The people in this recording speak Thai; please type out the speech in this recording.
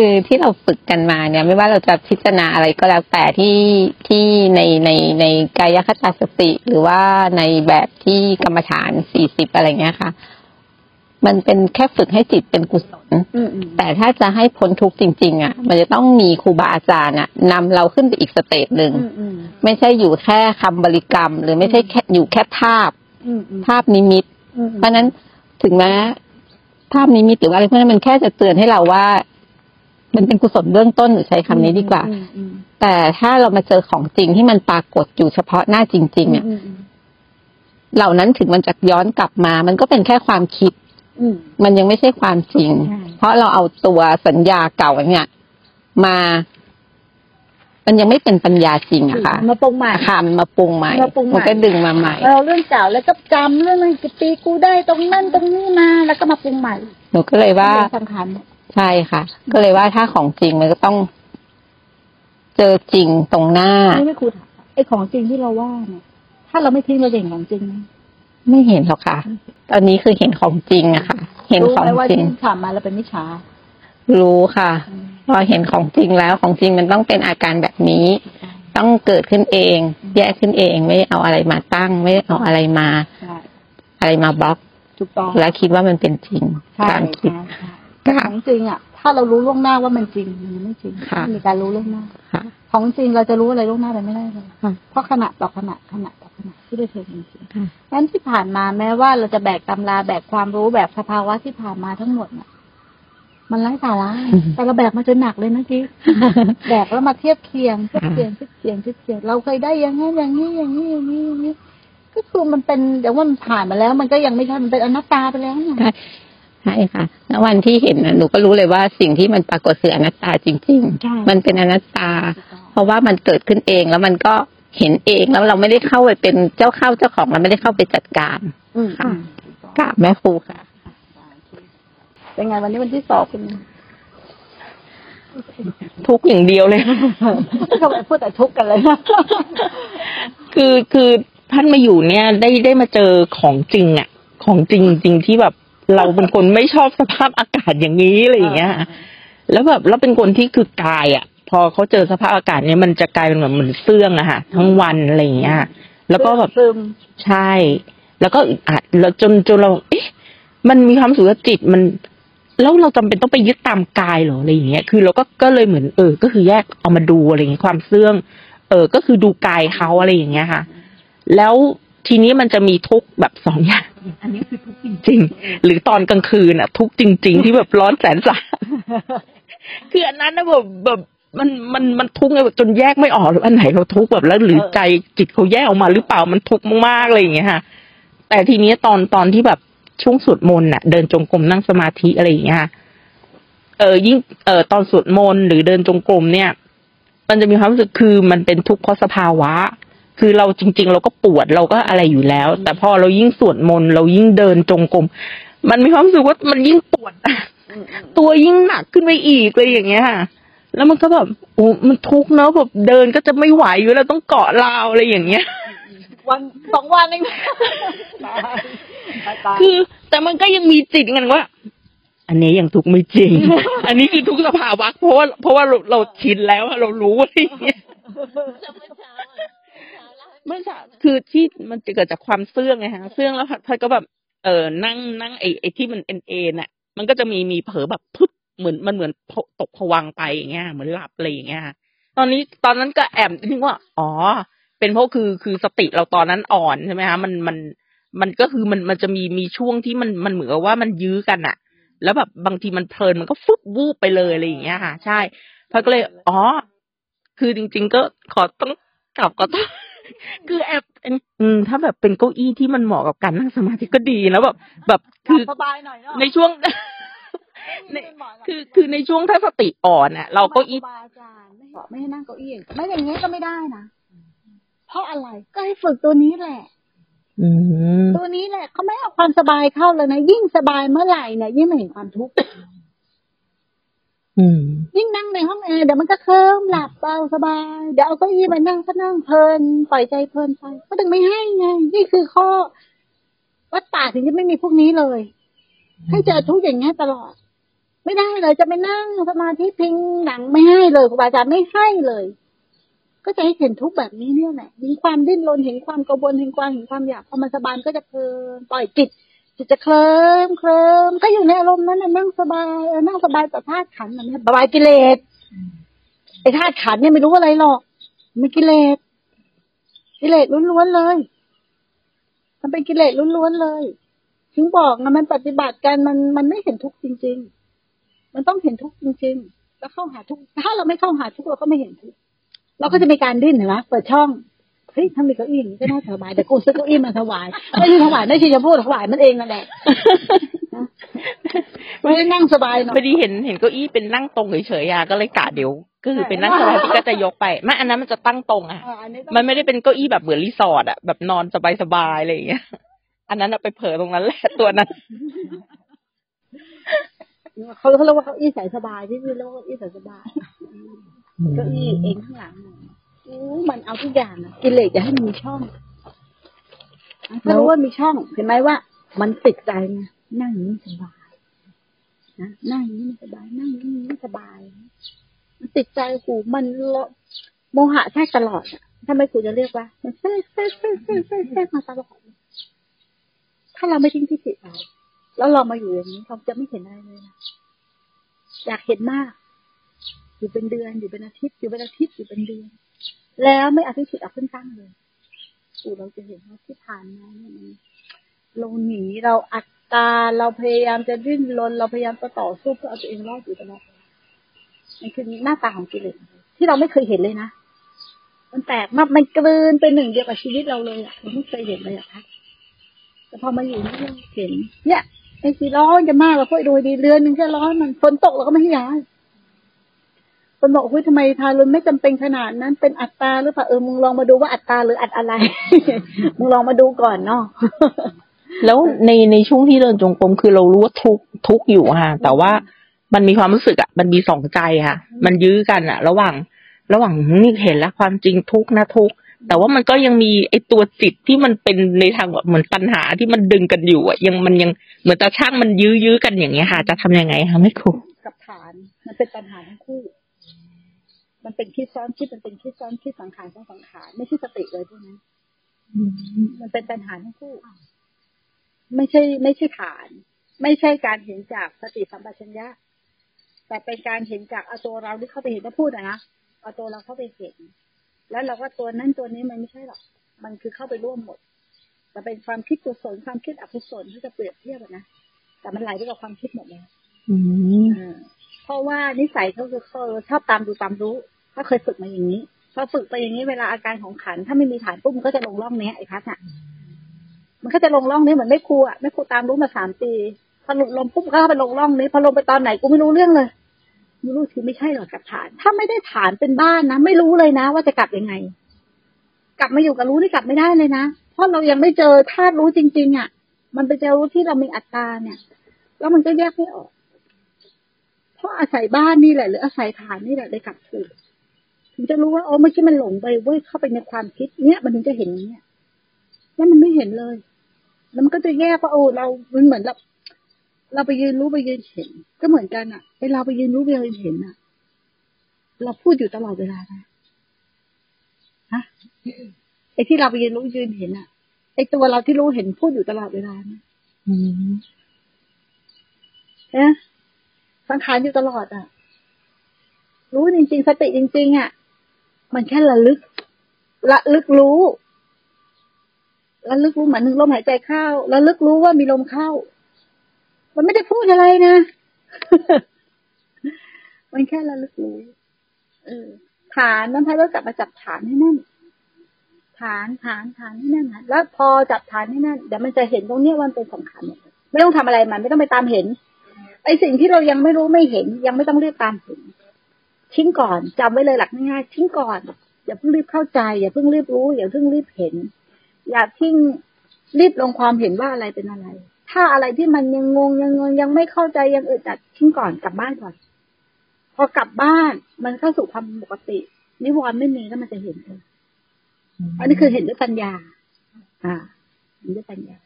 คือที่เราฝึกกันมาเนี่ย ไม่ว่าเราจะพิจารณาอะไรก็แล้วแต่ที่ที่ในในในกายคตาสติ หรือว่าในแบบที่กรรมฐานสี่สิบอะไรเงี้ยค่ะ มันเป็นแค่ฝึกให้จิตเป็นกุศลอืมอืมแต่ถ้าจะให้พ้นทุกข์จริง ๆ อะ มันจะต้องมีครูบาอาจารย์อะนำเราขึ้นไปอีก stage หนึ่งอืมอืมไม่ใช่อยู่แค่คำบริกรรม หรือไม่ใช่แค่อยู่แค่ภาพอืมอืมภาพนิมิตอืมเพราะฉะนั้นถึงแม้ภาพนิมิตหรือว่าอะไรพวกนั้นมันแค่จะเตือนให้เราว่า มันเป็นกุศลเบื้องต้นหรือใช้คำนี้ดีกว่าอืมอืมแต่ถ้าเรามาเจอของจริงที่มันปรากฏอยู่เฉพาะหน้าจริงๆอะอืมอืมเหล่านั้นถึงมันจะย้อนกลับมา มันก็เป็นแค่ความคิดอืมมันยังไม่ใช่ความจริงใช่เพราะเราเอาตัวสัญญาเก่าเนี่ย มา มันยังไม่เป็นปัญญาจริงอะค่ะ มาปรุงใหม่ค่ะมันมาปรุงใหม่มาปรุงใหม่ มันก็ดึงมาใหม่ เราเรื่องเก่าแล้วก็จำเรื่องนั้นกี่ปีกูได้ตรงนั้นตรงนี้มาแล้วก็มาปรุงใหม่ หนูก็เลยว่าเป็นสังขาร ใช่ค่ะ ก็เลยว่าถ้าของจริงมันก็ต้อง เจอจริงตรงหน้านี่ไม่ครูถามไอ้ของจริงที่เราว่าเนี่ย ถ้าเราไม่ทิ้งเราจะเห็นของจริงไหมไม่เห็นหรอกค่ะ ตอนนี้คือเห็นของจริงอะค่ะ เห็นรู้ของไหมว่าจริงที่ผ่านมาเราเป็นมิจฉารู้ค่ะพอเห็นของจริงแล้วของจริงมันต้องเป็นอาการแบบนี้ ต้องเกิดขึ้นเอง แยกขึ้นเองไม่ได้เอาอะไรมาตั้ง ไม่ได้เอาอะไรมาใช่อะไรมาบล็อกถูกต้องแล้วคิดว่ามันเป็นจริงใช่ความคิดใช่ค่ะ ของจริงอะ ถ้าเรารู้ล่วงหน้าว่ามันจริงมันไม่จริงค่ะไม่มีการรู้ล่วงหน้าค่ะของจริงเราจะรู้อะไรล่วงหน้าไปไม่ได้เลยค่ะเพราะขณะต่อขณะขณะต่อขณะที่ได้เธอจริงๆค่ะนั้นที่ผ่านมาแม้ว่าเราจะแบกตำราแบกความรู้แบบสภาวะที่ผ่านมาทั้งหมดน่ะมันไร้สาระอืมแต่เราแบกมาจนหนักเลยนะกิ๊กแบกแล้วมาเทียบเคียงเทียบเคียงเทียบเคียงเทียบเคียงเราเคยได้อย่างนั้นอย่างนี้อย่างนี้อย่างนี้อย่างนี้ก็คือมันเป็นแต่ว่ามันผ่านมาแล้ว มันก็ยังไม่ใช่มันเป็นอนัตตาไปแล้วเนี่ย ใช่ใช่ค่ะณวันที่เห็นน่ะหนูก็รู้เลยว่าสิ่งที่มันปรากฏคืออนัตตาจริง ใช่ ๆ มันเป็นอนัตตา เพราะว่ามันเกิดขึ้นเองแล้วมันก็เห็นเองแล้วเราไม่ได้เข้าไปเป็นเจ้าเข้าเจ้าของเราไม่ได้เข้าไปจัดการอืมค่ะอืมกราบแม่ครูค่ะ เป็นไงวันนี้วันที่สอบเป็นไงทุกข์อย่างเดียวเลย ทำไมพูดแต่ทุกข์กันเลย คือคือท่านมาอยู่เนี่ยได้ได้มาเจอของจริงอะของจริงจริงที่แบบ เราเป็นคนไม่ชอบสภาพอากาศอย่างนี้อะไรอย่างเงี้ย แล้วแบบแล้วเป็นคนที่คือกายอะพอเขาเจอสภาพอากาศเนี่ยมันจะกลายเป็นเหมือนเหมือนเสื่องอะค่ะทั้งวันอะไรอย่างเงี้ย แล้วก็แบบซึมใช่ แล้วก็อึดอัดแล้วจนจนเรา เอ๊ะ มันมีความรู้สึกว่าจิตมัน แล้วเราจำเป็นต้องไปยึดตามกายเหรออะไรอย่างเงี้ย คือเราก็ก็เลยเหมือนเออ ก็คือแยกเอามาดูอะไรอย่างเงี้ยความเสื่อง เออ ก็คือดูกายเขาอะไรอย่างเงี้ยค่ะ แล้วทีนี้มันจะมีทุกข์แบบสองอย่าง อันนี้คือทุกข์จริงๆ หรือตอนกลางคืนอะ ทุกข์จริง ๆ ที่แบบร้อนแสนสาหัสคืออันนั้นนะแบบแบบมันมันมันทุกข์ไงแบบจนแยกไม่ออกเลยอันไหนเราทุกข์แบบแล้วหรือใจจิตเขาแยกออกมาหรือเปล่ามันทุกข์มากๆอะไรอย่างเงี้ยค่ะแต่ทีนี้ตอนตอนที่แบบช่วงสวดมนต์น่ะ เดินจงกรมนั่งสมาธิอะไรอย่างเงี้ยค่ะเออยิ่งเออตอนสวดมนต์หรือเดินจงกรมเนี่ย มันจะมีความรู้สึกคือมันเป็นทุกข์เพราะสภาวะ คือเราจริง ๆ เราก็ปวดเราก็อะไรอยู่แล้ว แต่พอเรายิ่งสวดมนต์เรายิ่งเดินจงกรมมันมีความรู้สึกว่ามันยิ่งปวดตัวยิ่งหนักขึ้นไปอีกเลยอย่างเงี้ยค่ะ แล้วมันก็แบบโอ้มันทุกข์เนอะแบบเดินก็จะไม่ไหวอยู่แล้วต้องเกาะราวอะไรอย่างเงี้ยวันสองวันเองตายตายคือ แต่มันก็ยังมีจิตกันว่า อันนี้ยังทุกข์ไม่จริง อันนี้คือทุกข์สภาวะเพราะว่าเพราะว่าเราเราชินแล้วอะเรารู้อะไรอย่างเงี้ย เมื่อเช้าคือที่มันจะเกิดจากความเสื่องไงฮะเสื่องแล้วพัดก็แบบเออนั่งนั่งไอ้ไอ้ที่มันเอ็นเอ็นอะ มันก็จะมีมีเผลอแบบพึบเหมือนมันเหมือนตกผวังไปอย่างเงี้ยเหมือนหลับอะไรอย่างเงี้ยตอนนี้ตอนนั้นก็แอบนึกว่า อ๋อ เป็นเพราะคือคือสติเราตอนนั้นอ่อนใช่ไหมคะมันมันมันก็คือมันมันจะมีมีช่วงที่มันมันเหมือนว่ามันยื้อกันอะแล้วแบบบางทีมันเพลินมันก็ฟึบวูบไปเลยอะไรอย่างเงี้ยค่ะ ใช่พอก็เลย อ๋อ คือจริง ๆ ก็ขอต้องกลับก็ต้อง คือแอบอืมถ้าแบบเป็นเก้าอี้ที่มันเหมาะกับการนั่งสมาธิก็ดีนะแบบ แบบคือสบายหน่อยเนาะในช่วงในคือคือในช่วงถ้าสติอ่อนอะ เราเก็อีครูบาอาจารย์ไม่บอกไม่ให้นั่งเก้าอี้ไม่อย่างนี้ก็ไม่ได้นะเพราะอะไรก็ให้ฝึกตัวนี้แหละอืมตัวนี้แหละเขาไม่เอาความสบายเข้าเลยนะยิ่งสบายเมื่อไหร่เนี่ยยิ่งไม่เห็นความทุกข์อืม ยิ่งนั่งในห้องแอร์เดี๋ยวมันก็เคลิ้มหลับเบาสบาย เดี๋ยวเอาเก้าอี้มานั่งก็นั่งเพลิน ปล่อยใจเพลินไปก็ถึงไม่ให้ไง นี่คือข้อ วัดป่าถึงจะไม่มีพวกนี้เลย ให้เจอทุกอย่างนี้ตลอด ไม่ได้เลยจะไปนั่งสมาธิพิงหนังไม่ให้เลยครูบาอาจารย์ไม่ให้เลย ก็จะให้เห็นทุกแบบนี้เนี่ยแหละเห็นความดิ้นรนเห็นความกระวนเห็นความเห็นความอยากพอมันสบายก็จะเพลินปล่อยจิต จิตจะเคลิ้มเคลิ้มก็อยู่ในอารมณ์นั้นนั่งสบายนั่งสบายแต่ธาตุขันมันสบายกิเลสไอ้ธาตุขันเนี่ยไม่รู้อะไรหรอกมันกิเลสกิเลสล้วนๆเลย มันเป็นกิเลสล้วนๆเลยถึงบอกนะมันปฏิบัติกันมันมันไม่เห็นทุกข์จริง ๆ มันต้องเห็นทุกข์จริง ๆ แล้วเข้าหาทุกข์ถ้าเราไม่เข้าหาทุกข์เราก็ไม่เห็นทุกข์เราก็จะมีการดิ้นเห็นไหมเปิดช่อง เฮ้ยถ้ามีเก้าอี้อย่างนี้ก็น่าสบายแต่กูซื้อเก้าอี้มาถวายไม่ใช่ถวายไม่ใช่จะพูดถวายมันเองนั่นแหละไม่ได้นั่งสบายหน่อพอยดีเห็นเห็นเก้าอี้เป็นนั่งตรงเฉยๆอะก็เลยกะเดี๋ยวก็คือเป็นนั่งสมาธิก็จะยกไปไม่อันนั้นมันจะตั้งตรงอะอ่าอันนี้ต้องมันไม่ได้เป็นเก้าอี้แบบเหมือนรีสอร์ทอะแบบนอนสบายๆอะไรอย่างเงี้ยอันนั้นอะไปเผลอตรงนั้นแหละตัวนั้นเขาเขาเรียกว่าเก้าอี้สายสบายที่นี่เรียกว่าเก้าอี้สายสบายเก้าอี้เองข้างหลังน่ะอู้ มันเอาทุกอย่างอะกิเลสจะให้มีช่องถ้ารู้ว่ามีช่อง เห็นไหมว่า มันติดใจไงนั่งอย่างนี้สบายนะนั่งอย่างนี้ไม่สบาย นั่งอย่างนี้ไม่สบาย มันติดใจหูมันละโมหะแทรกตลอดอะทำไมครูจะเรียกว่า มันแทรกแทรกแทรกแทรกแทรกมาตลอดถ้าเราไม่ทิ้งที่จิตเราแล้วเรามาอยู่อย่างนี้เราจะไม่เห็นอะไรเลยนะอยากเห็นมาก อยู่เป็นเดือนอยู่เป็นอาทิตย์อยู่เป็นอาทิตย์อยู่เป็นเดือน แล้วไม่อาที่จิตเอาขึ้นตั้งเลยปู่เราจะเห็นว่าที่ผ่านมาเนี่ยมันเราหนีเราอัดตาเราพยายามจะดิ้นรนเราพยายามจะต่อสู้เพื่อเอาตัวเองรอดอยู่ตลอดมันคือหน้าตาของกิเลสที่เราไม่เคยเห็นเลยนะมันแตกมากมันกลืนเป็นหนึ่งเดียวกับชีวิตเราเลยอะเราไม่เคยเห็นเลยอะคะแต่พอมาอยู่นี่เราเห็นเนี่ยไอ้สีร้อนจะมากกว่าพวกโดยดีเรือนหนึ่งแค่ร้อนมันฝนตกเราก็ไม่ให้ย้าย คนบอกเฮ้ยทำไมทารุณไม่จำเป็นขนาดนั้น เป็นอัตตาหรือเปล่าเออมึงลองมาดูว่าอัตตาหรืออัดอะไรมึงลองมาดูก่อนเนาะแล้วในในช่วงที่เดินจงกรมคือเรารู้ว่าทุกข์ทุกข์อยู่ค่ะ แต่ว่ามันมีความรู้สึกอะ มันมีสองใจค่ะ มันยื้อกันอะ ระหว่าง ระหว่างนี่เห็นแล้วความจริงทุกข์นะทุกข์แต่ว่ามันก็ยังมีไอตัวจิตที่มันเป็นในทางแบบเหมือนปัญหาที่มันดึงกันอยู่อะยังมันยังเหมือนตาช่างมันยื้อยื้อกันอย่างเงี้ยค่ะ จะทำยังไงคะไม่ครูกับฐาน มันเป็นปัญหาทั้งคู่ มันเป็นคิดซ้อนคิดมันเป็นคิดซ้อนคิดสังขารซ้อนสังขารไม่ใช่สติเลยพวกนั้นมันเป็นปัญหาทั้งคู่ ไม่ใช่ ไม่ใช่ฐาน ไม่ใช่การเห็นจากสติสัมปชัญญะ แต่เป็นการเห็นจากเอาตัวเราที่เข้าไปเห็นถ้าพูดอะนะเอาตัวเราเข้าไปเห็น แล้วเราก็ตัวนั้นตัวนี้มันไม่ใช่หรอก มันคือเข้าไปร่วมหมดแต่เป็นความคิดกุศลความคิดอกุศลที่จะเปรียบเทียบนะ แต่มันไหลไปกับความคิดหมดเลยอืม เพราะว่านิสัยเขาคือเขาชอบตามดูตามรู้เขาเคยฝึกมาอย่างนี้พอฝึกไปอย่างนี้เวลาอาการของขัน ถ้าไม่มีฐานปุ๊บมันก็จะลงร่องเนี้ยไอ้พัดอะมันก็จะลงร่องนี้เหมือนไม่ครูอะไม่ครูตามรู้มาสามปีพอหลุดลมปุ๊บก็เข้าไปลงร่องนี้พอลงไปตอนไหนกูไม่รู้เรื่องเลยไม่รู้ทีไม่ใช่หรอกกับฐาน ถ้าไม่ได้ฐานเป็นบ้านนะไม่รู้เลยนะ ว่าจะกลับยังไง กลับมาอยู่กับรู้นี่กลับไม่ได้เลยนะเพราะเรายังไม่เจอธาตุรู้จริง ๆ อะ มันไปเจอรู้ที่เรามีอัตตาเนี่ย แล้วมันก็แยกไม่ออก เพราะอาศัยบ้านนี่แหละ หรืออาศัยฐานนี่แหละเลยกลับถูกถึงจะรู้ว่าโอ้เมื่อกี้มันหลงไปเว้ยเข้าไปในความคิด เนี้ยมันถึงจะเห็นเนี่ยแล้วมันไม่เห็นเลย แล้วมันก็จะแยกว่าโอ้เรามันเหมือนเราเราไปยืนรู้ไปยืนเห็น ก็เหมือนกันอะไอเราไปยืนรู้ไปยืนเห็นอะเราพูดอยู่ตลอดเวลานะฮะไอที่เราไปยืนรู้ยืนเห็นอะไอตัวเราที่รู้เห็นพูดอยู่ตลอดเวลานะอืมนะ สังขารอยู่ตลอดอะ รู้จริง ๆ สติจริง ๆ อะ มันแค่ระลึก ระลึกรู้ระลึกรู้เหมือนึงลมหายใจเข้าระลึกรู้ว่ามีลมเข้า มันไม่ได้พูดอะไรนะ มันแค่ระลึกรู้ เออ ฐานน้ำพายต้องกลับมาจับฐานให้แน่นฐานฐานฐานให้แน่นนะแล้วพอจับฐานให้แน่นเดี๋ยวมันจะเห็นตรงเนี้ยวันเป็นสำคัญหมดไม่ต้องทำอะไรมันไม่ต้องไปตามเห็น ไอสิ่งที่เรายังไม่รู้ไม่เห็น ยังไม่ต้องรีบตามเห็นทิ้งก่อนจำไว้เลยหลักง่ายๆทิ้งก่อน อย่าเพิ่งรีบเข้าใจ อย่าเพิ่งรีบรู้ อย่าเพิ่งรีบเห็น อย่าทิ้งรีบลงความเห็นว่าอะไรเป็นอะไร ถ้าอะไรที่มันยังงงยังงงยังไม่เข้าใจยังอึดอัดทิ้งก่อนกลับบ้านก่อน พอกลับบ้านมันเข้าสู่ความปกตินิวรณ์ไม่มีแล้วมันจะเห็นเองอันนี้คือเห็นด้วยปัญญา อ่า เห็นด้วยปัญญา